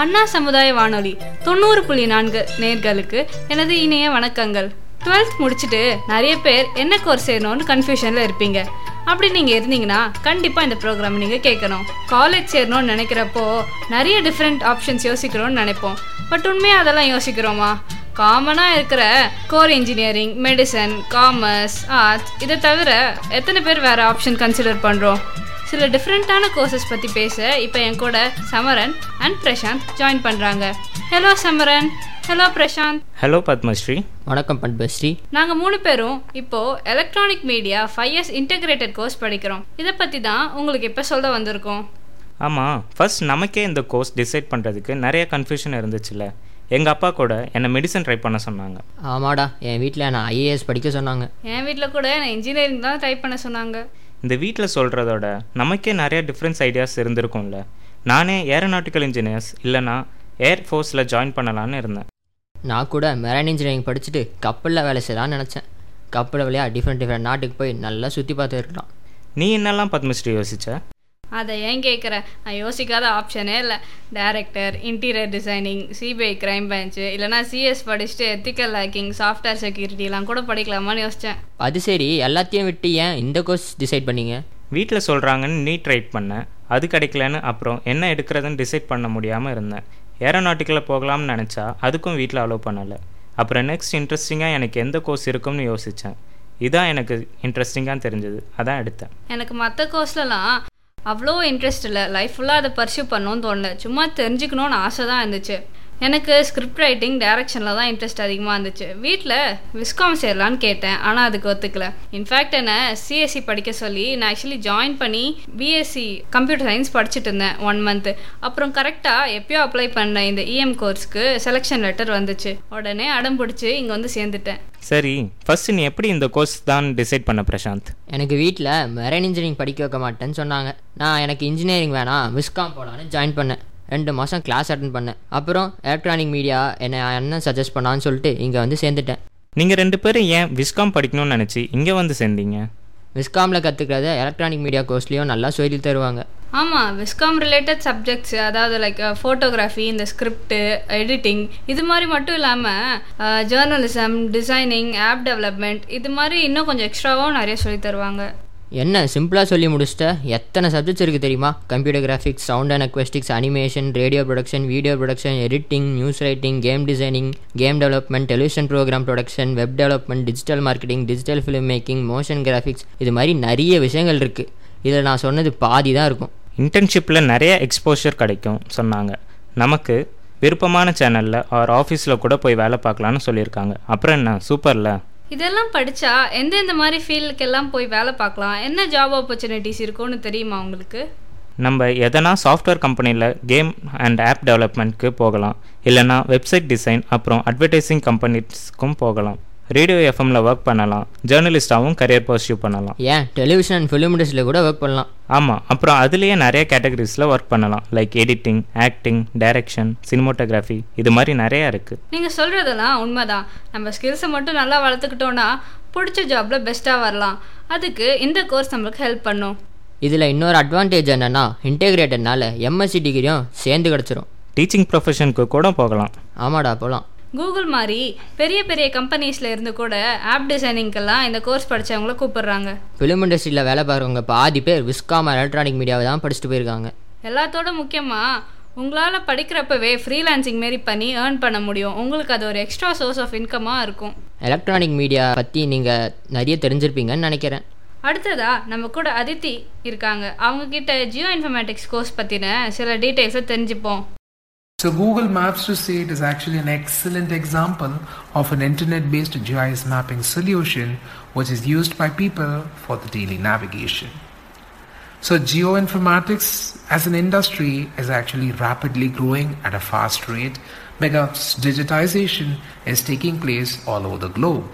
அண்ணா சமுதாய வானொலி தொண்ணூறு புள்ளி நான்கு நேர்களுக்கு எனது இணைய வணக்கங்கள். டுவெல்த் முடிச்சுட்டு நிறைய பேர் என்ன கோர்ஸ் சேரணும்னு கன்ஃபியூஷனில் இருப்பீங்க. அப்படி நீங்கள் இருந்தீங்கன்னா கண்டிப்பாக இந்த ப்ரோக்ராம் நீங்கள் கேட்கணும். காலேஜ் சேரணும்னு நினைக்கிறப்போ நிறைய டிஃப்ரெண்ட் ஆப்ஷன்ஸ் யோசிக்கிறோம்னு நினைப்போம். பட் உண்மையாக அதெல்லாம் யோசிக்கிறோமா? காமனாக இருக்கிற core engineering medicine commerce arts இதை தவிர எத்தனை பேர் வேறு ஆப்ஷன் கன்சிடர் பண்ணுறோம் சில டிஃப்ரெண்ட்டான கோர்சஸ் பற்றி பேச இப்போ என் கூட சமரன் அண்ட் பிரசாந்த் ஜாயின் பண்ணுறாங்க hello Samaran. Hello Prashanth. Hello Padmashree. வணக்கம் பத்மஸ்ரீ. நாங்கள் மூணு பேரும் இப்போ electronic media five years integrated course படிக்கிறோம். இதை பற்றி தான் உங்களுக்கு இப்போ சொல்ல வந்திருக்கோம். ஆமாம் ஃபர்ஸ்ட் நமக்கே இந்த கோர்ஸ் டிசைட் பண்ணுறதுக்கு நிறைய கன்ஃபியூஷன் இருந்துச்சுல்ல. எங்கள் அப்பா கூட என்னை மெடிசன் ட்ரை பண்ண சொன்னாங்க. ஆமாடா என் வீட்டில் நான் ஐஏஎஸ் படிக்க சொன்னாங்க. என் வீட்டில் கூட நான் இன்ஜினியரிங் தான் ட்ரை பண்ண சொன்னாங்க. இந்த வீட்டில் சொல்கிறதோட நமக்கே நிறைய டிஃப்ரென்ஸ் ஐடியாஸ் இருந்திருக்கும்ல. நானே ஏரோநாட்டிக்கல் இன்ஜினியர்ஸ் இல்லைனா ஏர் ஃபோர்ஸில் ஜாயின் பண்ணலான்னு இருந்தேன். நான் கூட மெரைன் இன்ஜினியரிங் படிச்சுட்டு கப்பலில் வேலை செய்யலாம்னு நினச்சேன். கப்பல் வழியா டிஃப்ரெண்ட் டிஃப்ரெண்ட் நாட்டுக்கு போய் நல்லா சுற்றி பார்த்து இருக்கலாம். நீ என்னெல்லாம் பத்மஸ்ரீ யோசிச்ச? அதை ஏன் கேட்குற நான் யோசிக்காத ஆப்ஷனே இல்லை. Director interior designing CBI crime bench இல்லைனா சிஎஸ் படிச்சுட்டு எத்திக்கல் ஹேக்கிங் சாஃப்ட்வேர் செக்யூரிட்டிலாம் கூட படிக்கலாமான்னு யோசித்தேன் அது சரி. எல்லாத்தையும் விட்டு ஏன் இந்த கோர்ஸ் டிசைட் பண்ணீங்க? வீட்டில் சொல்கிறாங்கன்னு நீட் ட்ரை பண்ணேன். அது கிடைக்கலன்னு அப்புறம் என்ன எடுக்கிறதுன்னு டிசைட் பண்ண முடியாமல் இருந்தேன். ஏரோநாட்டிக்கில் போகலாம்னு நினச்சா அதுக்கும் வீட்டில் அலோவ் பண்ணலை. அப்புறம் நெக்ஸ்ட் இன்ட்ரெஸ்டிங்காக எனக்கு எந்த கோர்ஸ் இருக்கும்னு யோசித்தேன் இதான் எனக்கு இன்ட்ரெஸ்டிங்காக தெரிஞ்சது. அதான் எடுத்தேன். எனக்கு மற்ற கோர்ஸ்லலாம் அவ்வளோ இன்ட்ரெஸ்ட் இல்லை. லைஃப் ஃபுல்லாக அதை பர்சியூ பண்ணணும்னு தோணல. சும்மா தெரிஞ்சுக்கணும்னு ஆசை தான் இருந்துச்சு. எனக்கு ஸ்கிரிப்ட் ரைட்டிங் டைரக்ஷனில் தான் இன்ட்ரெஸ்ட் அதிகமாக இருந்துச்சு. வீட்டில் விஸ்காம் சேரலான்னு கேட்டேன் ஆனால் அதுக்கு ஒத்துக்கல. இன்ஃபேக்ட் என்னை சிஎஸ்சி படிக்க சொல்லி நான் ஆக்சுவலி ஜாயின் பண்ணி பிஎஸ்சி கம்ப்யூட்டர் சயின்ஸ் படிச்சுட்டு இருந்தேன் ஒன் மந்த்து அப்புறம் கரெக்டாக எப்பயோ அப்ளை பண்ண இந்த இஎம் கோர்ஸ்க்கு செலெக்ஷன் லெட்டர் வந்துச்சு. உடனே அடம் பிடிச்சி இங்கே வந்து சேர்ந்துட்டேன். சரி ஃபர்ஸ்ட் நீ எப்படி இந்த கோர்ஸ் தான் டிசைட் பண்ண பிரசாந்த்? எனக்கு வீட்டில் மெரைன் இன்ஜினியரிங் படிக்க வைக்க மாட்டேன்னு சொன்னாங்க. நான் எனக்கு இன்ஜினியரிங் வேணாம் விஸ்காம் போகலான்னு ஜாயின் பண்ணேன். ரெண்டு மாதம் கிளாஸ் அட்டன் பண்ணேன். அப்புறம் எலக்ட்ரானிக் மீடியா என்னை அண்ணன் சஜஸ்ட் பண்ணான்னு சொல்லிட்டு இங்கே வந்து சேர்ந்துட்டேன். நீங்கள் ரெண்டு பேரும் ஏன் விஸ்காம் படிக்கணும்னு நினச்சி இங்கே வந்து சேர்ந்தீங்க? விஸ்காமில் கற்றுக்கிறத எலக்ட்ரானிக் மீடியா கோர்ஸ்லேயும் நல்லா சொல்லி தருவாங்க. ஆமாம் விஸ்காம் ரிலேட்டட் சப்ஜெக்ட்ஸ் அதாவது லைக் ஃபோட்டோகிராஃபி இந்த ஸ்கிரிப்டு எடிட்டிங் இது மாதிரி மட்டும் இல்லாமல் ஜேர்னலிசம் டிசைனிங் ஆப் டெவலப்மெண்ட் இது மாதிரி இன்னும் கொஞ்சம் எக்ஸ்ட்ராவும் நிறைய சொல்லி தருவாங்க. என்ன சிம்பிளாக சொல்லி முடிச்சிட்ட? எத்தனை சப்ஜெக்ட்ஸ் இருக்குது தெரியுமா? Computer graphics sound and acoustics animation radio production video production editing news writing game designing game development television programme production web development digital marketing digital film making motion graphics இது மாதிரி நிறைய விஷயங்கள் இருக்குது இதில் நான் சொன்னது பாதி தான் இருக்கும். இன்டர்ன்ஷிப்பில் நிறைய எக்ஸ்போஷர் கிடைக்கும் சொன்னாங்க. நமக்கு விருப்பமான சேனலில் ஆர் ஆஃபீஸில் கூட போய் வேலை பார்க்கலான்னு சொல்லியிருக்காங்க. அப்புறம் என்ன? சூப்பரில் இதெல்லாம் படித்தா எந்தெந்த மாதிரி ஃபீல்டுக்கெல்லாம் போய் வேலை பார்க்கலாம்? என்ன ஜாப் ஆப்பர்ச்சுனிட்டிஸ் இருக்கும்னு தெரியுமா உங்களுக்கு? நம்ம எதனா சாஃப்ட்வேர் கம்பெனியில் கேம் அண்ட் ஆப் டெவலப்மெண்ட்க்கு போகலாம். இல்லைனா வெப்சைட் டிசைன் அப்புறம் அட்வர்டைசிங் கம்பெனிஸ்க்கும் போகலாம். ரேடியோ எஃப்எம்ல ஒர்க் பண்ணலாம். ஜேர்னலிஸ்டாகவும் கரியர் பர்சியூ பண்ணலாம். ஏன்? டெலிவிஷன் அண்ட் ஃபிலிம் இண்டஸ்ட்ரியில் கூட ஒர்க் பண்ணலாம். ஆமாம் அப்புறம் அதுலேயே நிறைய கேட்டகரிஸில் ஒர்க் பண்ணலாம். Like editing acting direction cinematography இது மாதிரி நிறையா இருக்குது நீங்கள் சொல்கிறதெல்லாம் உண்மைதான். நம்ம ஸ்கில்ஸை மட்டும் நல்லா வளர்த்துக்கிட்டோன்னா பிடிச்ச ஜாபில் பெஸ்ட்டாக வரலாம். அதுக்கு இந்த கோர்ஸ் நம்மளுக்கு ஹெல்ப் பண்ணும். இதில் இன்னொரு அட்வான்டேஜ் என்னென்னா இன்டெகிரேட்டட்னால எம்எஸ்சி டிகிரியும் சேர்ந்து கிடச்சிரும். டீச்சிங் ப்ரொஃபஷனுக்கு கூட போகலாம். ஆமாடா போகலாம் கூகுள் மாதிரி பெரிய பெரிய கம்பெனிஸில் இருந்து கூட ஆப் டிசைனிங்க்கெல்லாம் இந்த கோர்ஸ் படித்தவங்கள கூப்பிடுறாங்க. ஃபிலிம் இண்டஸ்ட்ரியில் வேலை பார்க்குறவங்க பாதி பேர் விஸ்காம் எலக்ட்ரானிக் மீடியாவை தான் படிச்சுட்டு போயிருக்காங்க. எல்லாத்தோட முக்கியமாக உங்களால் படிக்கிறப்பவே ஃப்ரீலான்சிங் மாரி பண்ணி ஏர்ன் பண்ண முடியும். உங்களுக்கு அது ஒரு எக்ஸ்ட்ரா சோர்ஸ் ஆஃப் இன்கமாக இருக்கும். எலக்ட்ரானிக் மீடியா பற்றி நீங்கள் நிறைய தெரிஞ்சிருப்பீங்கன்னு நினைக்கிறேன். அடுத்ததா நம்ம கூட அதித்தி இருக்காங்க. அவங்க கிட்ட ஜியோ இன்ஃபர்மேட்டிக்ஸ் கோர்ஸ் பற்றின சில டீட்டெயில்ஸை தெரிஞ்சுப்போம். So Google Maps to say it is actually an excellent example of an internet-based GIS mapping solution which is used by people for the daily navigation. So geoinformatics as an industry is actually rapidly growing at a fast rate because digitization is taking place all over the globe.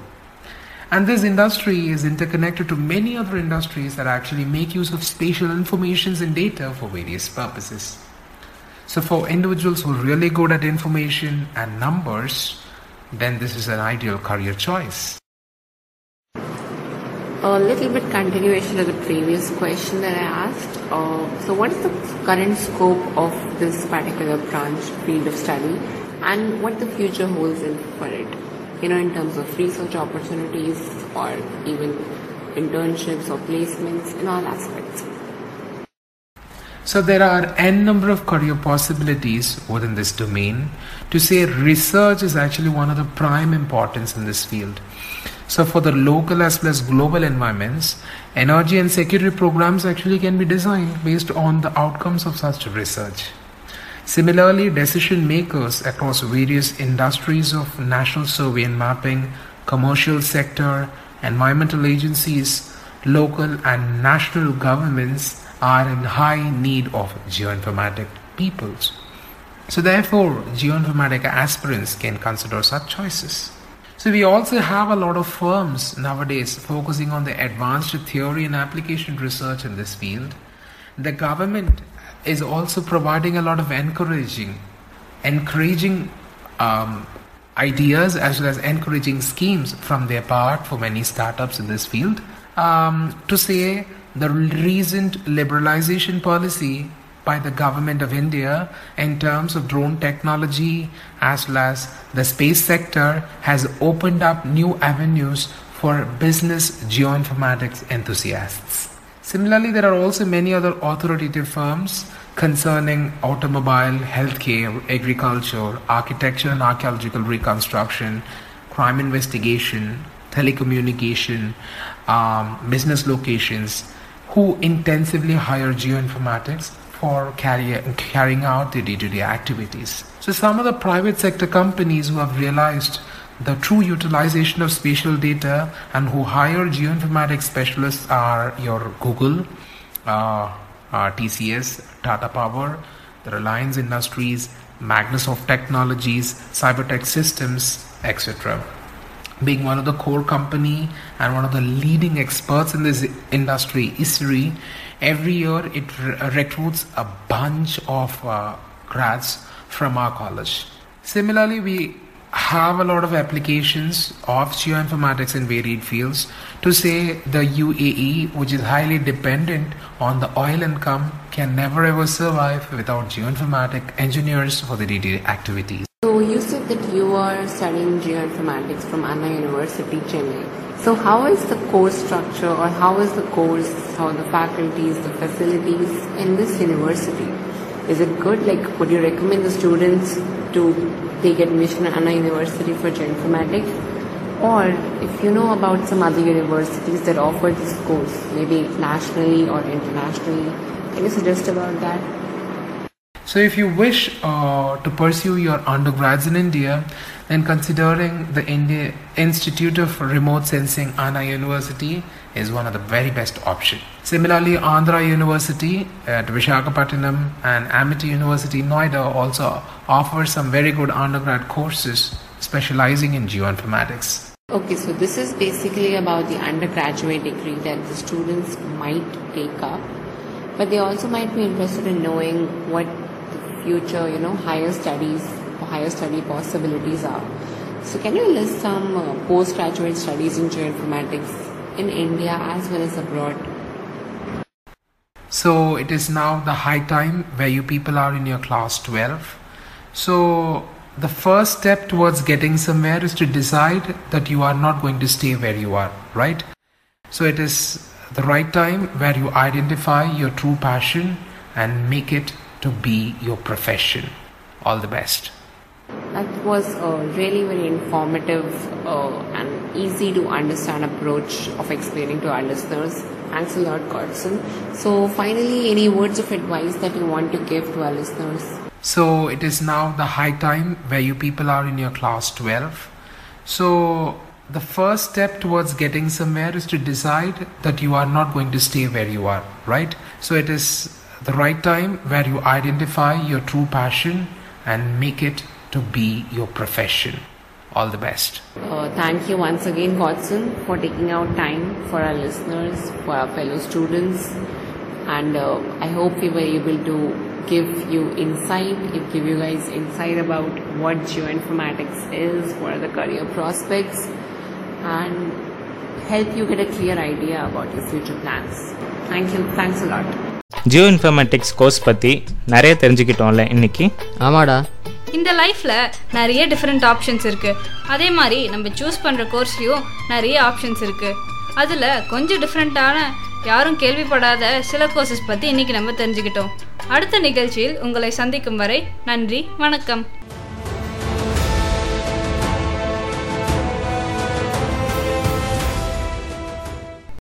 And this industry is interconnected to many other industries that actually make use of spatial informations and data for various purposes. So for individuals who are really good at information and numbers, then this is an ideal career choice. a little bit continuation of the previous question that I asked. Uh, so, what is the current scope of this particular branch field of study, and what the future holds in for it? You know, in terms of research opportunities or even internships or placements in all aspects. So there are n number of career possibilities within this domain. To say research is actually one of the prime importance in this field. So for the local as well as global environments, energy and security programs actually can be designed based on the outcomes of such research. Similarly, decision makers across various industries of national survey and mapping, commercial sector, environmental agencies, local and national governments are in high need of geoinformatic peoples. So therefore, geoinformatic aspirants can consider such choices. So we also have a lot of firms nowadays focusing on the advanced theory and application research in this field. The government is also providing a lot of encouraging, encouraging um, ideas as well as encouraging schemes from their part for many startups in this field. Um, to say the recent liberalization policy by the government of India in terms of drone technology as well as the space sector has opened up new avenues for business geoinformatics enthusiasts. Similarly, there are also many other authoritative firms concerning automobile, healthcare, agriculture, architecture and archaeological reconstruction, crime investigation, telecommunication, um, business locations, who intensively hire geoinformatics for carry, carrying out their day-to-day activities. So some of the private sector companies who have realized the true utilization of spatial data and who hire geoinformatics specialists are your Google, uh, uh, TCS, Tata Power, the Reliance Industries, Magnasoft Technologies, Cybertech Systems, etc. Being one of the core company and one of the leading experts in this industry, Esri, every year it re- recruits a bunch of uh, grads from our college. Similarly, we have a lot of applications of geoinformatics in varied fields. To say the UAE, which is highly dependent on the oil income, can never ever survive without geoinformatic engineers for the day-to-day activities. You said that you are studying geoinformatics from Anna University, Chennai. So, how is the course structure, or how is the course, how the faculties, the facilities in this university? Is it good? Like, would you recommend the students to take admission at Anna University for geoinformatics? Or if you know about some other universities that offer this course, maybe nationally or internationally, can you suggest about that? So, if you wish uh, to pursue your undergrads in India, then considering the India Institute of Remote Sensing, Anna University, is one of the very best option. Similarly, Andhra University at Vishakhapatnam and Amity University, Noida, also offer some very good undergrad courses specializing in geoinformatics. Okay, so this is basically about the undergraduate degree that the students might take up, but they also might be interested in knowing what future, you know, higher studies or higher study possibilities are. So, can you list some uh, postgraduate studies in geoinformatics in India as well as abroad? So, it is now the high time where you people are in your class 12. So, the first step towards getting somewhere is to decide that you are not going to stay where you are, right? So it is the right time where you identify your true passion and make it to be your profession. All the best. That was a really very informative uh, and easy to understand approach of explaining to our listeners. Thanks a lot, Godson. So, finally, any words of advice that you want to give to our listeners? So it is now the high time where you people are in your class 12. So the first step towards getting somewhere is to decide that you are not going to stay where you are, right? So it is the right time where you identify your true passion and make it to be your profession. All the best. Uh, thank you once again, Godson, for taking out time for our listeners, for our fellow students, and uh, I hope we were able to give you insight, give you guys insight about what geoinformatics is, what are the career prospects, and help you get a clear idea about your future plans. Thank you. Thanks a lot. Geoinformatics course பற்றி நிறைய தெரிஞ்சுக்கிட்டோம்ல இன்னைக்கு? ஆமாடா. இந்த லைஃப்பில் நிறைய different options இருக்குது அதே மாதிரி நம்ம சூஸ் பண்ணுற கோர்ஸ்லேயும் நிறைய ஆப்ஷன்ஸ் இருக்குது அதில் கொஞ்சம் டிஃப்ரெண்ட்டான யாரும் கேள்விப்படாத சில கோர்சஸ் பற்றி இன்றைக்கி நம்ம தெரிஞ்சுக்கிட்டோம். அடுத்த நிகழ்ச்சியில் உங்களை சந்திக்கும் வரை நன்றி வணக்கம்.